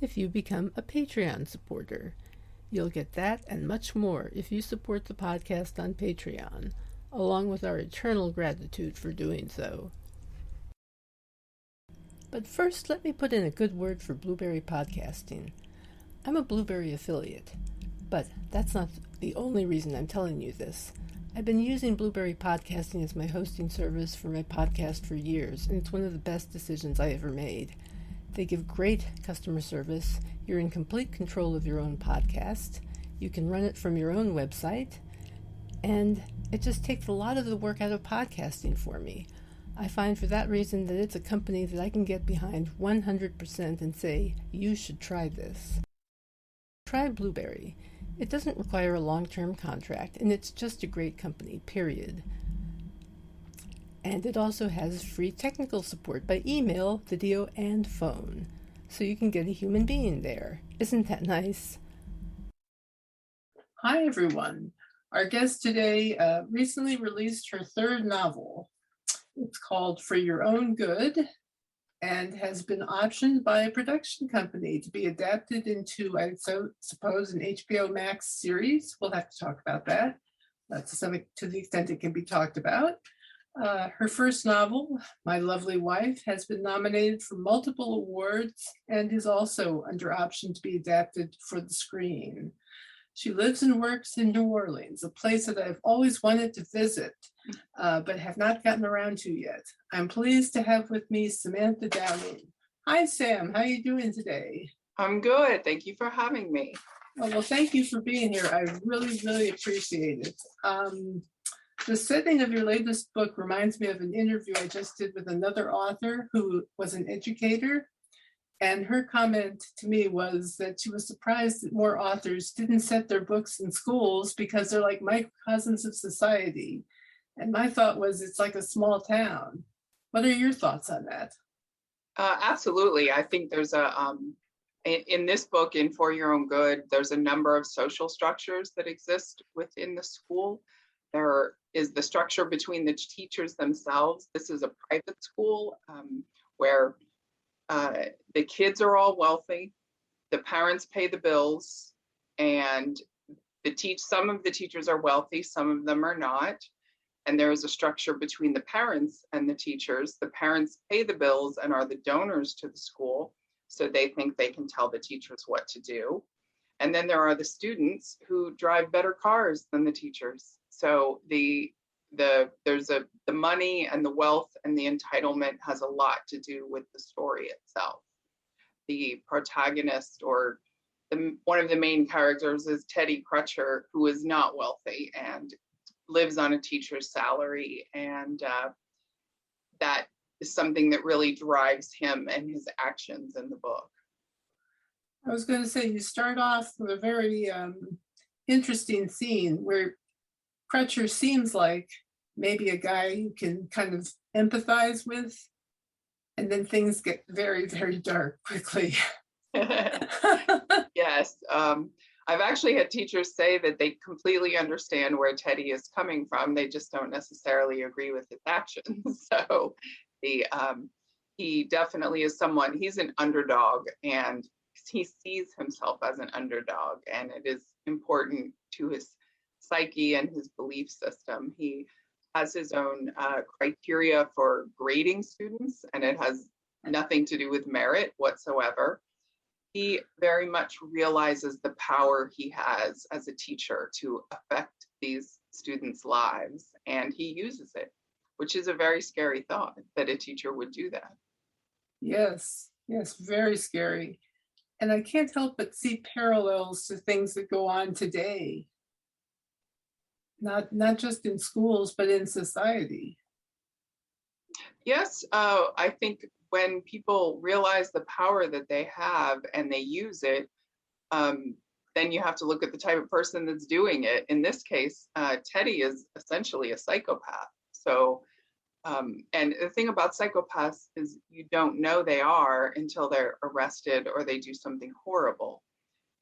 if you become a Patreon supporter. You'll get that and much more if you support the podcast on Patreon, along with our eternal gratitude for doing so. But first, let me put in a good word for Blubrry Podcasting. I'm a Blubrry affiliate, but that's not the only reason I'm telling you this. I've been using Blubrry Podcasting as my hosting service for my podcast for years, and it's one of the best decisions I ever made. They give great customer service. You're in complete control of your own podcast. You can run it from your own website. And it just takes a lot of the work out of podcasting for me. I find for that reason that it's a company that I can get behind 100% and say, you should try this. Try Blubrry. It doesn't require a long term contract, and it's just a great company, period. And it also has free technical support by email, video, and phone. So you can get a human being there. Isn't that nice? Hi, everyone. Our guest today uh, recently released her third novel. It's called For Your Own Good and has been optioned by a production company to be adapted into, I so suppose, an HBO Max series. We'll have to talk about that. That's something to the extent it can be talked about. Uh, her first novel, My Lovely Wife, has been nominated for multiple awards and is also under option to be adapted for the screen. She lives and works in New Orleans, a place that I've always wanted to visit, uh, but have not gotten around to yet. I'm pleased to have with me Samantha Downing. Hi, Sam. How are you doing today? I'm good. Thank you for having me. Oh, well, thank you for being here. I really, really appreciate it. Um, the setting of your latest book reminds me of an interview I just did with another author who was an educator. And her comment to me was that she was surprised that more authors didn't set their books in schools because they're like microcosms of society. And my thought was it's like a small town. What are your thoughts on that? Uh, absolutely. I think there's a, um, in, in, this book, in For Your Own Good, there's a number of social structures that exist within the school. There is the structure between the teachers themselves. This is a private school um, where uh, the kids are all wealthy, the parents pay the bills, and the teach some of the teachers are wealthy, some of them are not. And there is a structure between the parents and the teachers. The parents pay the bills and are the donors to the school, so they think they can tell the teachers what to do. And then there are the students who drive better cars than the teachers so the the there's a the money and the wealth and the entitlement has a lot to do with the story itself. The protagonist or the, one of the main characters is Teddy Crutcher, who is not wealthy and lives on a teacher's salary, and uh, that is something that really drives him and his actions in the book. I was going to say you start off with a very um, interesting scene where Crutcher seems like maybe a guy you can kind of empathize with, and then things get very, very dark quickly. yes. Um, I've actually had teachers say that they completely understand where Teddy is coming from. They just don't necessarily agree with his actions. so the um, he definitely is someone, he's an underdog and he sees himself as an underdog. And it is important to his psyche and his belief system. He has his own uh, criteria for grading students, and it has nothing to do with merit whatsoever. He very much realizes the power he has as a teacher to affect these students' lives, and he uses it, which is a very scary thought that a teacher would do that. Yes, yes, very scary. And I can't help but see parallels to things that go on today not not just in schools but in society yes uh, i think when people realize the power that they have and they use it, um, then you have to look at the type of person that's doing it. In this case, uh, Teddy is essentially a psychopath. So, um, and the thing about psychopaths is you don't know they are until they're arrested or they do something horrible.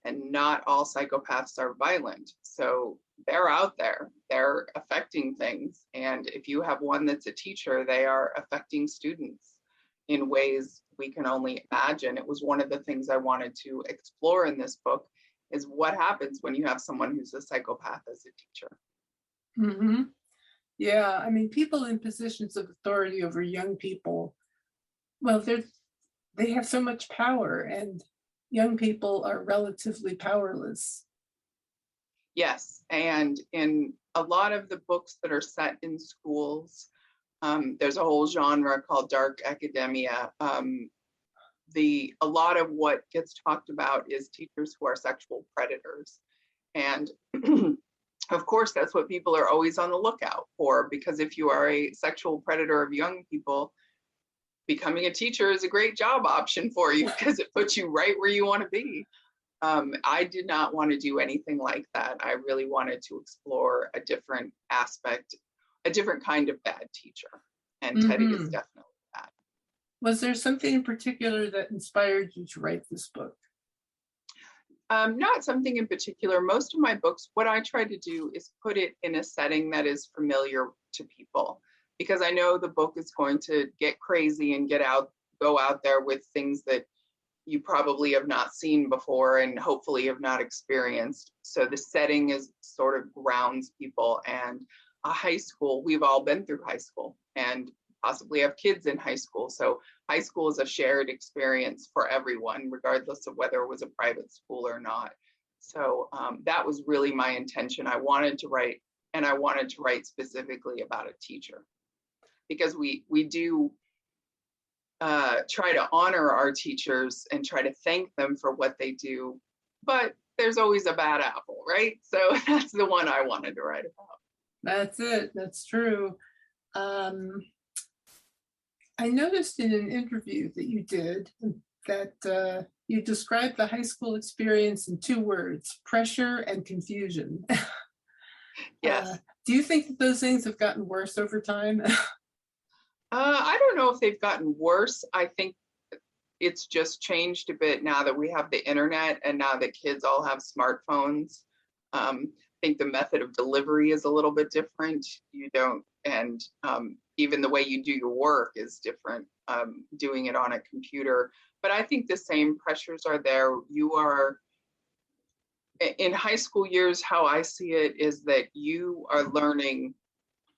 And not all psychopaths are violent. So they're out there, they're affecting things. And if you have one that's a teacher, they are affecting students in ways we can only imagine. It was one of the things I wanted to explore in this book is what happens when you have someone who's a psychopath as a teacher. Mm-hmm. Yeah, I mean, people in positions of authority over young people, well, they're they have so much power, and young people are relatively powerless. Yes, and in a lot of the books that are set in schools, um, there's a whole genre called dark academia. Um, the a lot of what gets talked about is teachers who are sexual predators, and of course that's what people are always on the lookout for because if you are a sexual predator of young people, becoming a teacher is a great job option for you because it puts you right where you want to be. Um, I did not want to do anything like that. I really wanted to explore a different aspect a different kind of bad teacher. And mm-hmm. Teddy is mm-hmm. definitely that. Was there something in particular that inspired you to write this book? Um, not something in particular. Most of my books, what I try to do is put it in a setting that is familiar to people because I know the book is going to get crazy and get out, go out there with things that you probably have not seen before and hopefully have not experienced. So the setting is sort of grounds people. And a high school, we've all been through high school and possibly have kids in high school. So high school is a shared experience for everyone, regardless of whether it was a private school or not. So um, that was really my intention. I wanted to write, and I wanted to write specifically about a teacher, because we we do uh, try to honor our teachers and try to thank them for what they do, but there's always a bad apple, right? So that's the one I wanted to write about. That's it. That's true. Um, I noticed in an interview that you did that uh, you described the high school experience in two words pressure and confusion. yes. Uh, do you think that those things have gotten worse over time? uh, I don't know if they've gotten worse. I think it's just changed a bit now that we have the internet and now that kids all have smartphones. Um, I think the method of delivery is a little bit different. You don't, and um, even the way you do your work is different, um, doing it on a computer. But I think the same pressures are there. You are, in high school years, how I see it is that you are learning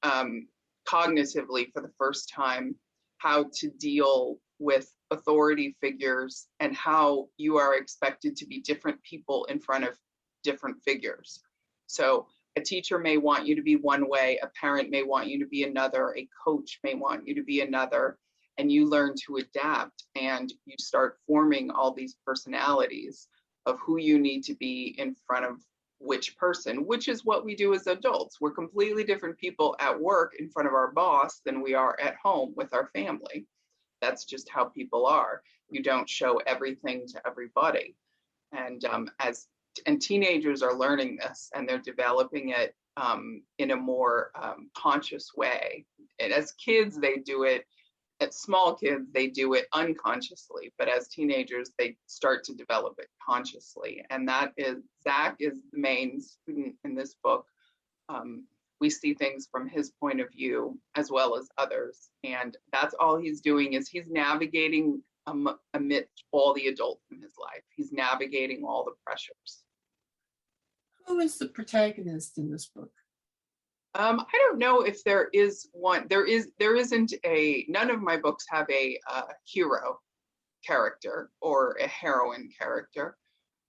um, cognitively for the first time how to deal with authority figures and how you are expected to be different people in front of different figures. So a teacher may want you to be one way, a parent may want you to be another, a coach may want you to be another, and you learn to adapt and you start forming all these personalities of who you need to be in front of which person, which is what we do as adults. We're completely different people at work in front of our boss than we are at home with our family. That's just how people are. You don't show everything to everybody. And um, as and teenagers are learning this and they're developing it um, in a more um, conscious way. And as kids, they do it. As small kids, they do it unconsciously, but as teenagers, they start to develop it consciously. And that is Zach is the main student in this book. Um, we see things from his point of view as well as others, and that's all he's doing is he's navigating amidst all the adults in his life. He's navigating all the pressures. Who is the protagonist in this book? Um, I don't know if there is one. There is. There isn't a. None of my books have a uh, hero character or a heroine character.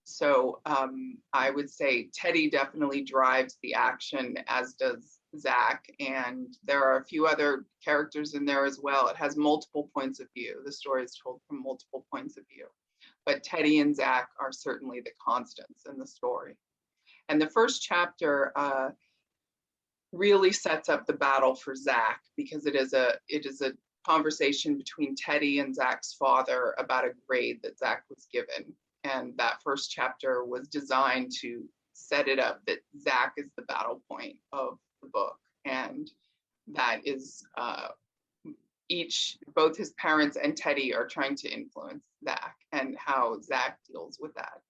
So um, I would say Teddy definitely drives the action, as does Zach. And there are a few other characters in there as well. It has multiple points of view. The story is told from multiple points of view. But Teddy and Zach are certainly the constants in the story. And the first chapter uh, really sets up the battle for Zach because it is a it is a conversation between Teddy and Zach's father about a grade that Zach was given. And that first chapter was designed to set it up that Zach is the battle point of the book. And that is uh, each, both his parents and Teddy are trying to influence Zach and how Zach deals with that.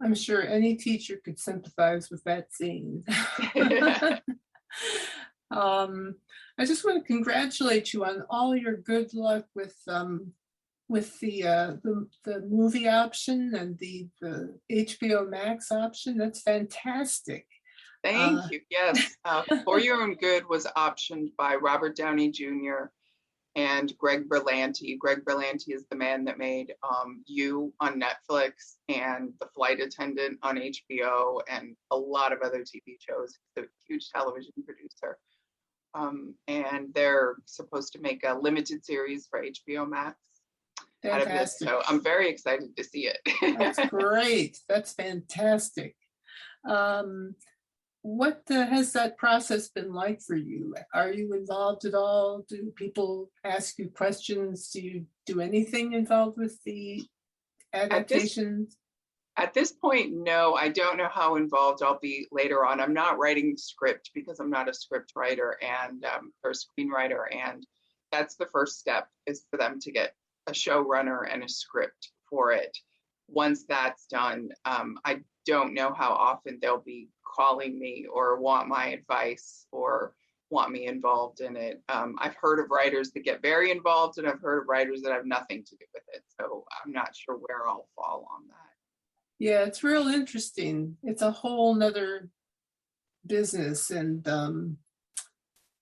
I'm sure any teacher could sympathize with that scene. um, I just want to congratulate you on all your good luck with um, with the, uh, the the movie option and the the HBO Max option. That's fantastic. Thank uh, you. Yes, uh, For Your Own Good was optioned by Robert Downey Jr. and Greg Berlanti. Greg Berlanti is the man that made um, You on Netflix and The Flight Attendant on HBO and a lot of other TV shows. He's a huge television producer. Um, and they're supposed to make a limited series for HBO Max. Out of this, so I'm very excited to see it. That's great. That's fantastic. Um, what uh, has that process been like for you? Are you involved at all? Do people ask you questions? Do you do anything involved with the adaptations? At this point, no, I don't know how involved I'll be later on. I'm not writing the script because I'm not a script writer and um, or screenwriter, and that's the first step is for them to get a showrunner and a script for it. Once that's done, um, I don't know how often they'll be calling me or want my advice or want me involved in it. Um, I've heard of writers that get very involved, and I've heard of writers that have nothing to do with it. So I'm not sure where I'll fall on that. Yeah, it's real interesting. It's a whole nother business. And um,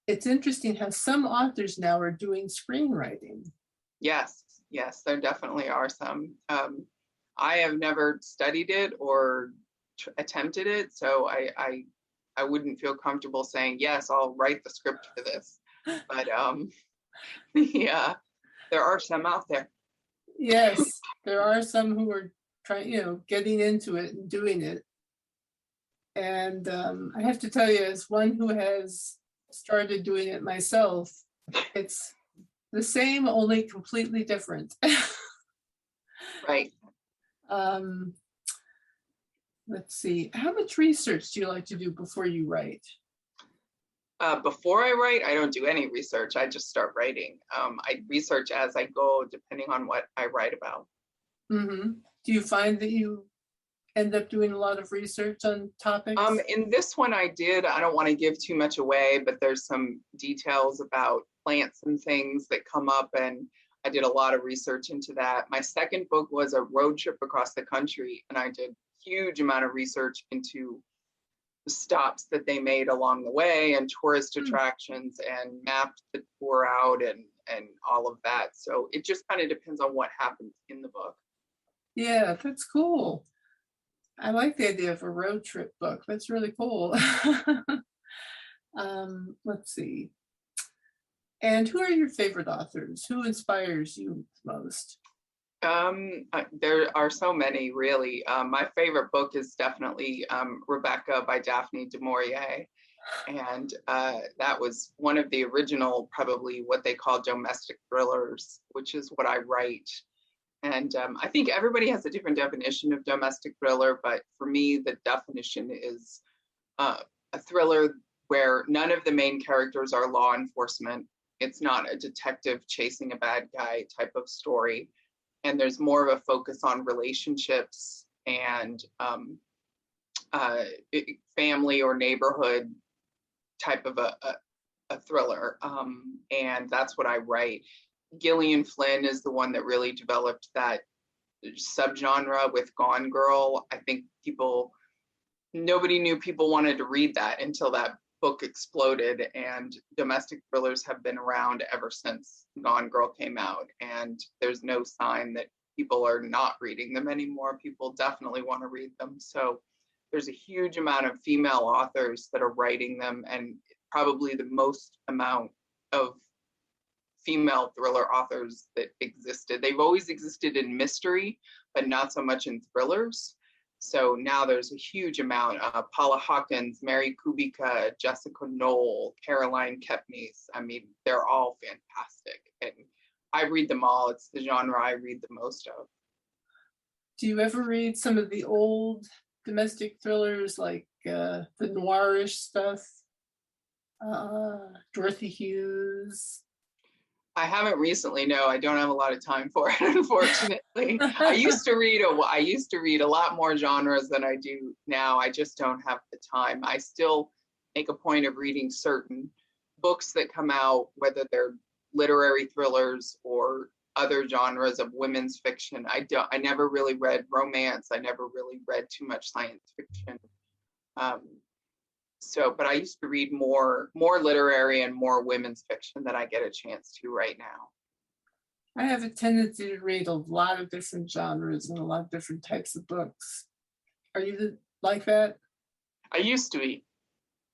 it's interesting how some authors now are doing screenwriting. Yes, yes, there definitely are some. Um, I have never studied it or t- attempted it, so I, I I wouldn't feel comfortable saying yes. I'll write the script for this, but um, yeah, there are some out there. Yes, there are some who are trying, you know, getting into it and doing it. And um, I have to tell you, as one who has started doing it myself, it's the same, only completely different. right. Um, let's see. How much research do you like to do before you write? Uh, before I write, I don't do any research. I just start writing. Um, I research as I go, depending on what I write about. Mm-hmm do you find that you end up doing a lot of research on topics? Um, in this one, I did. I don't want to give too much away, but there's some details about plants and things that come up, and I did a lot of research into that. My second book was a road trip across the country, and I did huge amount of research into the stops that they made along the way and tourist mm. attractions and mapped the tour out and and all of that. So it just kind of depends on what happens in the book. Yeah, that's cool. I like the idea of a road trip book. That's really cool. um, let's see. And who are your favorite authors? Who inspires you most? Um, there are so many, really. Um, my favorite book is definitely um, Rebecca by Daphne du Maurier. And uh, that was one of the original, probably what they call domestic thrillers, which is what I write and um, I think everybody has a different definition of domestic thriller, but for me, the definition is uh, a thriller where none of the main characters are law enforcement. It's not a detective chasing a bad guy type of story. And there's more of a focus on relationships and um, uh, family or neighborhood type of a, a, a thriller. Um, and that's what I write. Gillian Flynn is the one that really developed that subgenre with Gone Girl. I think people, nobody knew people wanted to read that until that book exploded, and domestic thrillers have been around ever since Gone Girl came out. And there's no sign that people are not reading them anymore. People definitely want to read them. So there's a huge amount of female authors that are writing them, and probably the most amount of female thriller authors that existed. They've always existed in mystery, but not so much in thrillers. So now there's a huge amount. Uh, Paula Hawkins, Mary Kubica, Jessica Knoll, Caroline Kepnes. I mean, they're all fantastic. and I read them all. It's the genre I read the most of. Do you ever read some of the old domestic thrillers like uh, the noirish stuff? Uh, Dorothy Hughes. I haven't recently. No, I don't have a lot of time for it, unfortunately. I used to read a. I used to read a lot more genres than I do now. I just don't have the time. I still make a point of reading certain books that come out, whether they're literary thrillers or other genres of women's fiction. I don't. I never really read romance. I never really read too much science fiction. Um, so, but I used to read more more literary and more women's fiction than I get a chance to right now. I have a tendency to read a lot of different genres and a lot of different types of books. Are you like that? I used to be.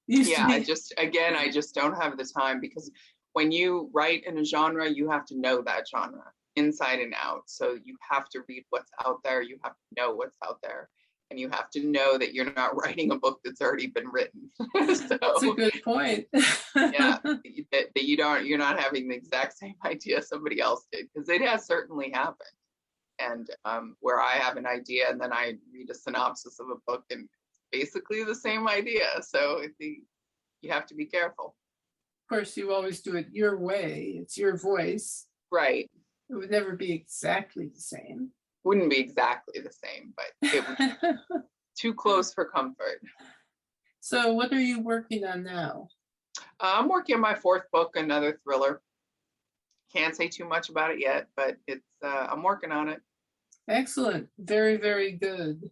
Used yeah, to be. I just again, I just don't have the time because when you write in a genre, you have to know that genre inside and out. So you have to read what's out there. You have to know what's out there. And you have to know that you're not writing a book that's already been written. so, that's a good point. yeah, that, that, you don't, you're not having the exact same idea somebody else did, because it has certainly happened. And um, where I have an idea and then I read a synopsis of a book and it's basically the same idea. So I think you have to be careful Of course, you always do it your way. It's your voice. Right. It would never be exactly the same. Wouldn't be exactly the same, but it would be too close for comfort. So, what are you working on now? Uh, I'm working on my fourth book, another thriller. Can't say too much about it yet, but it's uh, I'm working on it. Excellent, very very good.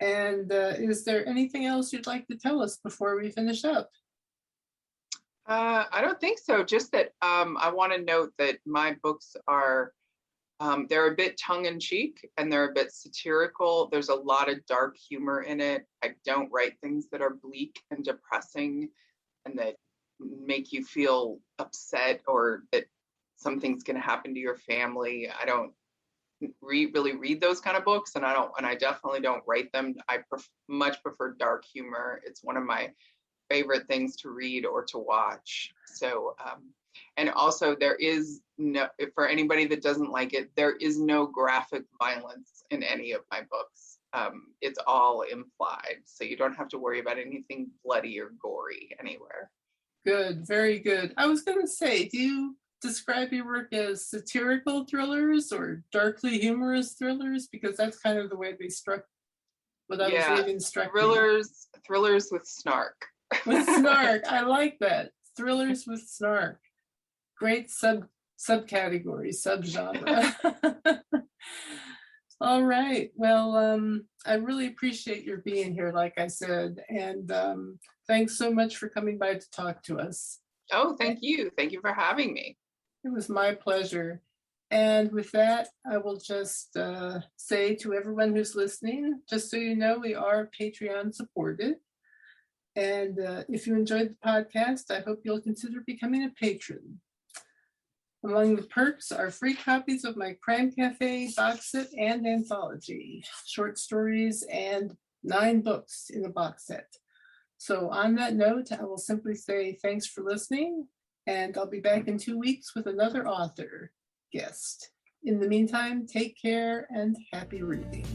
And uh, is there anything else you'd like to tell us before we finish up? Uh, I don't think so. Just that um, I want to note that my books are um, they're a bit tongue in cheek and they're a bit satirical. There's a lot of dark humor in it. I don't write things that are bleak and depressing and that make you feel upset or that something's going to happen to your family. I don't read really read those kind of books and I don't and I definitely don't write them. I pref- much prefer dark humor. It's one of my favorite things to read or to watch. So, um, and also there is no, for anybody that doesn't like it, there is no graphic violence in any of my books. Um, it's all implied. So you don't have to worry about anything bloody or gory anywhere. Good, very good. I was going to say, do you describe your work as satirical thrillers or darkly humorous thrillers? Because that's kind of the way they struck what I yeah, was reading struck thrillers, me. thrillers with snark with snark. I like that. Thrillers with snark. Great sub subcategory, subgenre. All right. Well, um, I really appreciate your being here, like I said, and um, thanks so much for coming by to talk to us. Oh, thank you. Thank you for having me. It was my pleasure. And with that, I will just uh, say to everyone who's listening, just so you know, we are Patreon supported. And uh, if you enjoyed the podcast, I hope you'll consider becoming a patron. Among the perks are free copies of my Crime Cafe box set and anthology, short stories, and nine books in a box set. So, on that note, I will simply say thanks for listening, and I'll be back in two weeks with another author guest. In the meantime, take care and happy reading.